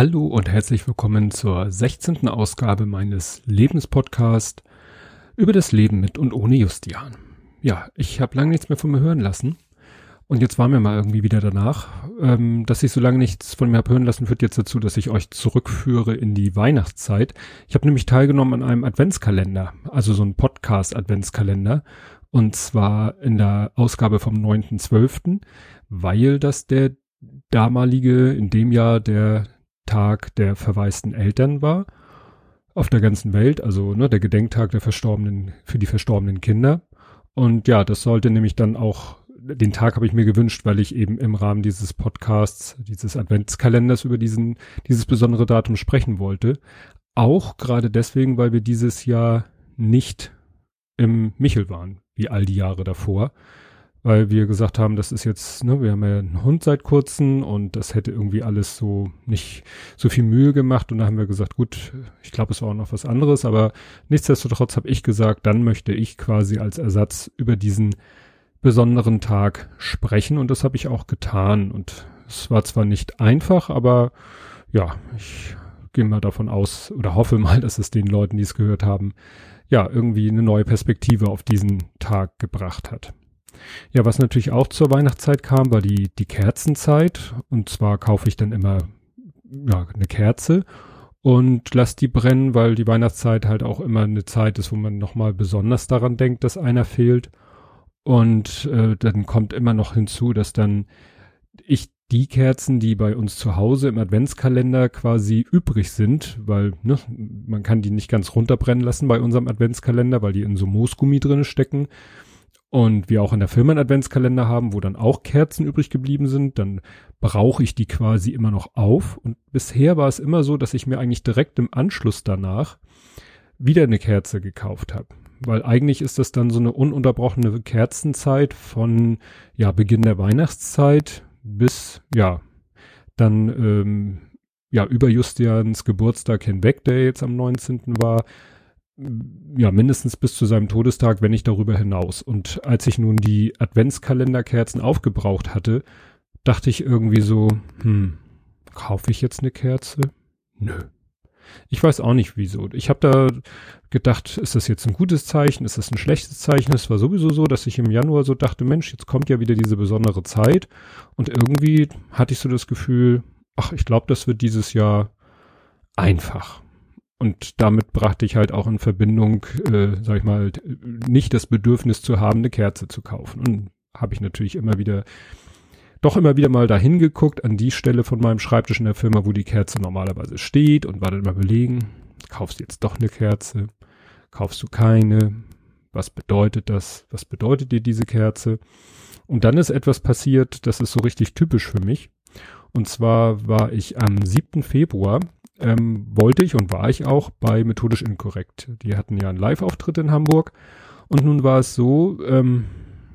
Hallo und herzlich willkommen zur 16. Ausgabe meines Lebenspodcasts über das Leben mit und ohne Justian. Ja, ich habe lange nichts mehr von mir hören lassen. Und jetzt war mir mal irgendwie wieder danach, ähm, dass ich so lange nichts von mir habe hören lassen, führt jetzt dazu, dass ich euch zurückführe in die Weihnachtszeit. Ich habe nämlich teilgenommen an einem Adventskalender, also so ein Podcast-Adventskalender. Und zwar in der Ausgabe vom 9.12., weil das der damalige, in dem Jahr der Tag der verwaisten Eltern war auf der ganzen Welt, also ne, der Gedenktag der verstorbenen für die verstorbenen Kinder. Und ja, das sollte nämlich dann auch den Tag habe ich mir gewünscht, weil ich eben im Rahmen dieses Podcasts, dieses Adventskalenders über diesen dieses besondere Datum sprechen wollte. Auch gerade deswegen, weil wir dieses Jahr nicht im Michel waren, wie all die Jahre davor weil wir gesagt haben, das ist jetzt, ne, wir haben ja einen Hund seit kurzem und das hätte irgendwie alles so nicht so viel Mühe gemacht. Und da haben wir gesagt, gut, ich glaube, es war auch noch was anderes, aber nichtsdestotrotz habe ich gesagt, dann möchte ich quasi als Ersatz über diesen besonderen Tag sprechen. Und das habe ich auch getan. Und es war zwar nicht einfach, aber ja, ich gehe mal davon aus oder hoffe mal, dass es den Leuten, die es gehört haben, ja, irgendwie eine neue Perspektive auf diesen Tag gebracht hat. Ja, was natürlich auch zur Weihnachtszeit kam, war die, die Kerzenzeit. Und zwar kaufe ich dann immer ja, eine Kerze und lass die brennen, weil die Weihnachtszeit halt auch immer eine Zeit ist, wo man nochmal besonders daran denkt, dass einer fehlt. Und äh, dann kommt immer noch hinzu, dass dann ich die Kerzen, die bei uns zu Hause im Adventskalender quasi übrig sind, weil ne, man kann die nicht ganz runterbrennen lassen bei unserem Adventskalender, weil die in so Moosgummi drinne stecken und wir auch in der Firma einen Adventskalender haben, wo dann auch Kerzen übrig geblieben sind, dann brauche ich die quasi immer noch auf. Und bisher war es immer so, dass ich mir eigentlich direkt im Anschluss danach wieder eine Kerze gekauft habe. Weil eigentlich ist das dann so eine ununterbrochene Kerzenzeit von ja Beginn der Weihnachtszeit bis ja dann ähm, ja über Justians Geburtstag hinweg, der jetzt am 19. war, ja, mindestens bis zu seinem Todestag, wenn nicht darüber hinaus. Und als ich nun die Adventskalenderkerzen aufgebraucht hatte, dachte ich irgendwie so, hm, kaufe ich jetzt eine Kerze? Nö. Ich weiß auch nicht wieso. Ich habe da gedacht, ist das jetzt ein gutes Zeichen, ist das ein schlechtes Zeichen? Es war sowieso so, dass ich im Januar so dachte, Mensch, jetzt kommt ja wieder diese besondere Zeit. Und irgendwie hatte ich so das Gefühl, ach, ich glaube, das wird dieses Jahr einfach. Und damit brachte ich halt auch in Verbindung, äh, sag ich mal, nicht das Bedürfnis zu haben, eine Kerze zu kaufen. Und habe ich natürlich immer wieder, doch immer wieder mal dahin geguckt, an die Stelle von meinem Schreibtisch in der Firma, wo die Kerze normalerweise steht und war dann immer überlegen, kaufst du jetzt doch eine Kerze, kaufst du keine, was bedeutet das, was bedeutet dir diese Kerze? Und dann ist etwas passiert, das ist so richtig typisch für mich. Und zwar war ich am 7. Februar ähm, wollte ich und war ich auch bei Methodisch Inkorrekt. Die hatten ja einen Live-Auftritt in Hamburg und nun war es so, ähm,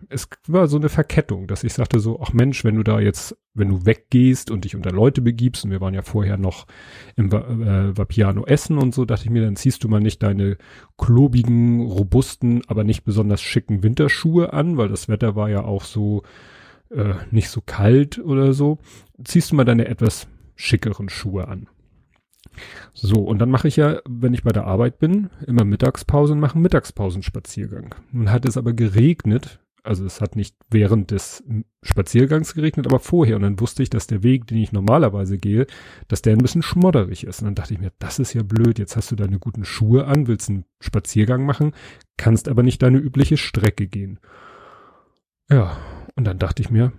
es war so eine Verkettung, dass ich sagte so, ach Mensch, wenn du da jetzt, wenn du weggehst und dich unter Leute begibst, und wir waren ja vorher noch im äh, Vapiano essen und so, dachte ich mir, dann ziehst du mal nicht deine klobigen, robusten, aber nicht besonders schicken Winterschuhe an, weil das Wetter war ja auch so äh, nicht so kalt oder so. Ziehst du mal deine etwas schickeren Schuhe an. So, und dann mache ich ja, wenn ich bei der Arbeit bin, immer Mittagspause und mache einen Mittagspausenspaziergang. Nun hat es aber geregnet, also es hat nicht während des Spaziergangs geregnet, aber vorher. Und dann wusste ich, dass der Weg, den ich normalerweise gehe, dass der ein bisschen schmodderig ist. Und dann dachte ich mir, das ist ja blöd, jetzt hast du deine guten Schuhe an, willst einen Spaziergang machen, kannst aber nicht deine übliche Strecke gehen. Ja, und dann dachte ich mir,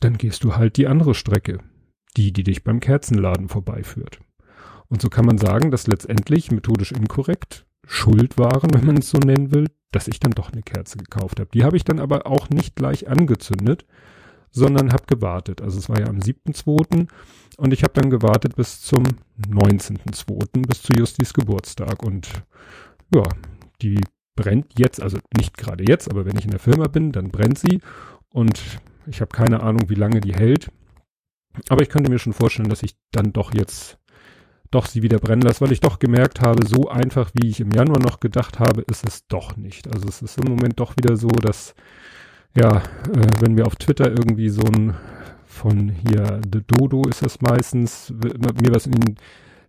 dann gehst du halt die andere Strecke, die, die dich beim Kerzenladen vorbeiführt. Und so kann man sagen, dass letztendlich methodisch inkorrekt schuld waren, wenn man es so nennen will, dass ich dann doch eine Kerze gekauft habe. Die habe ich dann aber auch nicht gleich angezündet, sondern habe gewartet. Also es war ja am 7.2. und ich habe dann gewartet bis zum 19.2., bis zu Justis Geburtstag. Und ja, die brennt jetzt, also nicht gerade jetzt, aber wenn ich in der Firma bin, dann brennt sie und ich habe keine Ahnung, wie lange die hält. Aber ich könnte mir schon vorstellen, dass ich dann doch jetzt doch sie wieder brennen lasse, weil ich doch gemerkt habe, so einfach wie ich im Januar noch gedacht habe, ist es doch nicht. Also es ist im Moment doch wieder so, dass ja, äh, wenn mir auf Twitter irgendwie so ein von hier The Dodo ist das meistens, mir was in,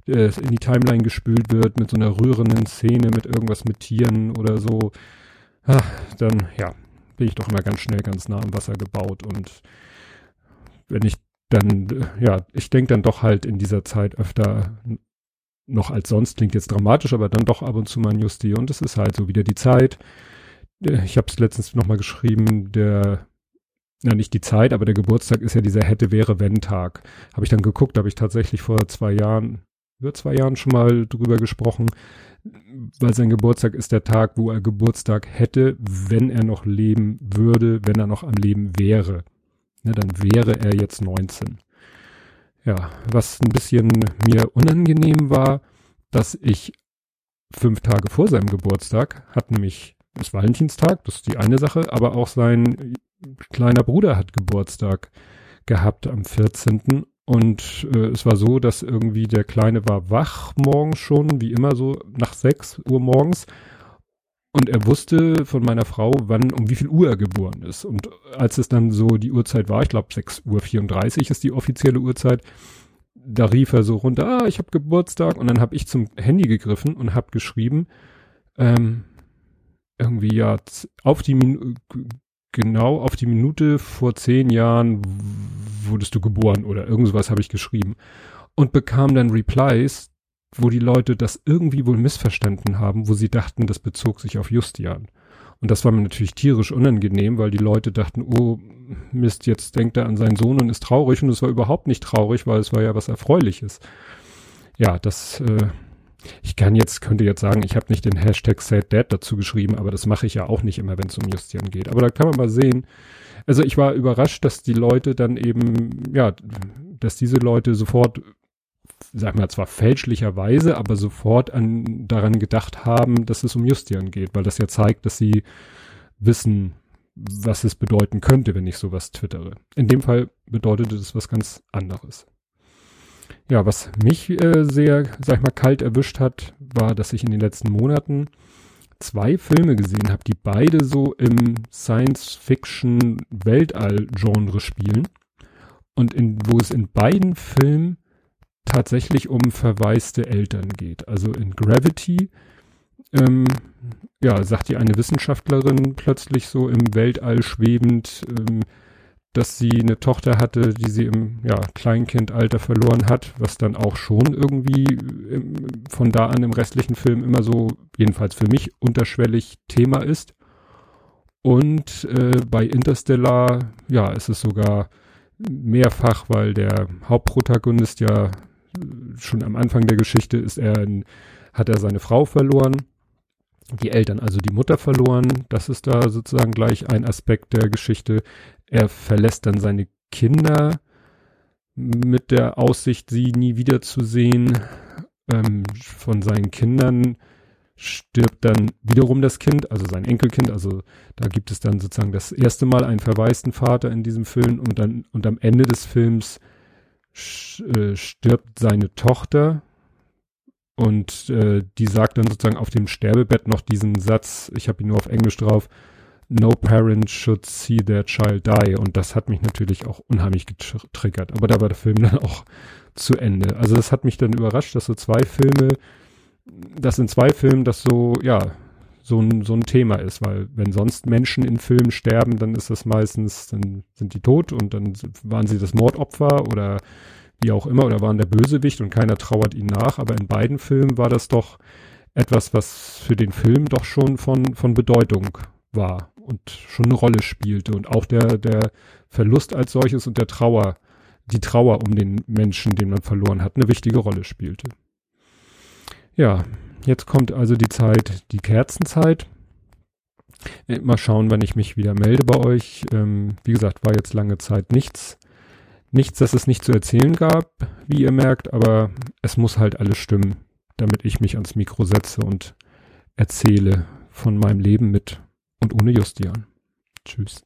äh, in die Timeline gespült wird mit so einer rührenden Szene, mit irgendwas mit Tieren oder so, ach, dann ja, bin ich doch immer ganz schnell ganz nah am Wasser gebaut und wenn ich dann, ja, ich denke dann doch halt in dieser Zeit öfter noch als sonst, klingt jetzt dramatisch, aber dann doch ab und zu mal ein Justi und es ist halt so wieder die Zeit. Äh, ich habe es letztens nochmal geschrieben, der, na nicht die Zeit, aber der Geburtstag ist ja dieser hätte, wäre, wenn Tag. Habe ich dann geguckt, habe ich tatsächlich vor zwei Jahren, über zwei Jahren schon mal drüber gesprochen, weil sein Geburtstag ist der Tag, wo er Geburtstag hätte, wenn er noch leben würde, wenn er noch am Leben wäre. Ne, dann wäre er jetzt 19. Ja, was ein bisschen mir unangenehm war, dass ich fünf Tage vor seinem Geburtstag hat nämlich das Valentinstag, das ist die eine Sache, aber auch sein kleiner Bruder hat Geburtstag gehabt am 14. Und äh, es war so, dass irgendwie der Kleine war wach morgens schon, wie immer so nach 6 Uhr morgens. Und er wusste von meiner Frau, wann, um wie viel Uhr er geboren ist. Und als es dann so die Uhrzeit war, ich glaube 6.34 Uhr ist die offizielle Uhrzeit, da rief er so runter, ah, ich habe Geburtstag. Und dann habe ich zum Handy gegriffen und habe geschrieben, ähm, irgendwie ja auf die Min genau auf die Minute vor zehn Jahren wurdest du geboren oder irgendwas habe ich geschrieben und bekam dann Replies, wo die Leute das irgendwie wohl missverstanden haben, wo sie dachten, das bezog sich auf Justian. Und das war mir natürlich tierisch unangenehm, weil die Leute dachten, oh Mist, jetzt denkt er an seinen Sohn und ist traurig. Und es war überhaupt nicht traurig, weil es war ja was Erfreuliches. Ja, das, äh, ich kann jetzt, könnte jetzt sagen, ich habe nicht den Hashtag SadDad dazu geschrieben, aber das mache ich ja auch nicht immer, wenn es um Justian geht. Aber da kann man mal sehen. Also ich war überrascht, dass die Leute dann eben, ja, dass diese Leute sofort sag mal zwar fälschlicherweise, aber sofort an, daran gedacht haben, dass es um Justian geht, weil das ja zeigt, dass sie wissen, was es bedeuten könnte, wenn ich sowas twittere. In dem Fall bedeutete das was ganz anderes. Ja, was mich äh, sehr, sag ich mal, kalt erwischt hat, war, dass ich in den letzten Monaten zwei Filme gesehen habe, die beide so im Science-Fiction-Weltall-Genre spielen. Und in, wo es in beiden Filmen tatsächlich um verwaiste Eltern geht. Also in Gravity, ähm, ja, sagt die eine Wissenschaftlerin plötzlich so im Weltall schwebend, ähm, dass sie eine Tochter hatte, die sie im ja, Kleinkindalter verloren hat, was dann auch schon irgendwie im, von da an im restlichen Film immer so, jedenfalls für mich, unterschwellig Thema ist. Und äh, bei Interstellar, ja, ist es sogar mehrfach, weil der Hauptprotagonist ja schon am Anfang der Geschichte ist er, hat er seine Frau verloren, die Eltern, also die Mutter verloren. Das ist da sozusagen gleich ein Aspekt der Geschichte. Er verlässt dann seine Kinder mit der Aussicht, sie nie wiederzusehen. Ähm, von seinen Kindern stirbt dann wiederum das Kind, also sein Enkelkind. Also da gibt es dann sozusagen das erste Mal einen verwaisten Vater in diesem Film und dann und am Ende des Films stirbt seine Tochter und äh, die sagt dann sozusagen auf dem Sterbebett noch diesen Satz, ich habe ihn nur auf Englisch drauf, No parent should see their child die. Und das hat mich natürlich auch unheimlich getriggert. Aber da war der Film dann auch zu Ende. Also das hat mich dann überrascht, dass so zwei Filme, dass in zwei Filmen das so, ja, so ein, so ein Thema ist, weil wenn sonst Menschen in Filmen sterben, dann ist das meistens, dann sind die tot und dann waren sie das Mordopfer oder wie auch immer oder waren der Bösewicht und keiner trauert ihnen nach. Aber in beiden Filmen war das doch etwas, was für den Film doch schon von, von Bedeutung war und schon eine Rolle spielte und auch der, der Verlust als solches und der Trauer, die Trauer um den Menschen, den man verloren hat, eine wichtige Rolle spielte. Ja, Jetzt kommt also die Zeit, die Kerzenzeit. Äh, mal schauen, wann ich mich wieder melde bei euch. Ähm, wie gesagt, war jetzt lange Zeit nichts. Nichts, dass es nicht zu erzählen gab, wie ihr merkt, aber es muss halt alles stimmen, damit ich mich ans Mikro setze und erzähle von meinem Leben mit und ohne Justian. Tschüss.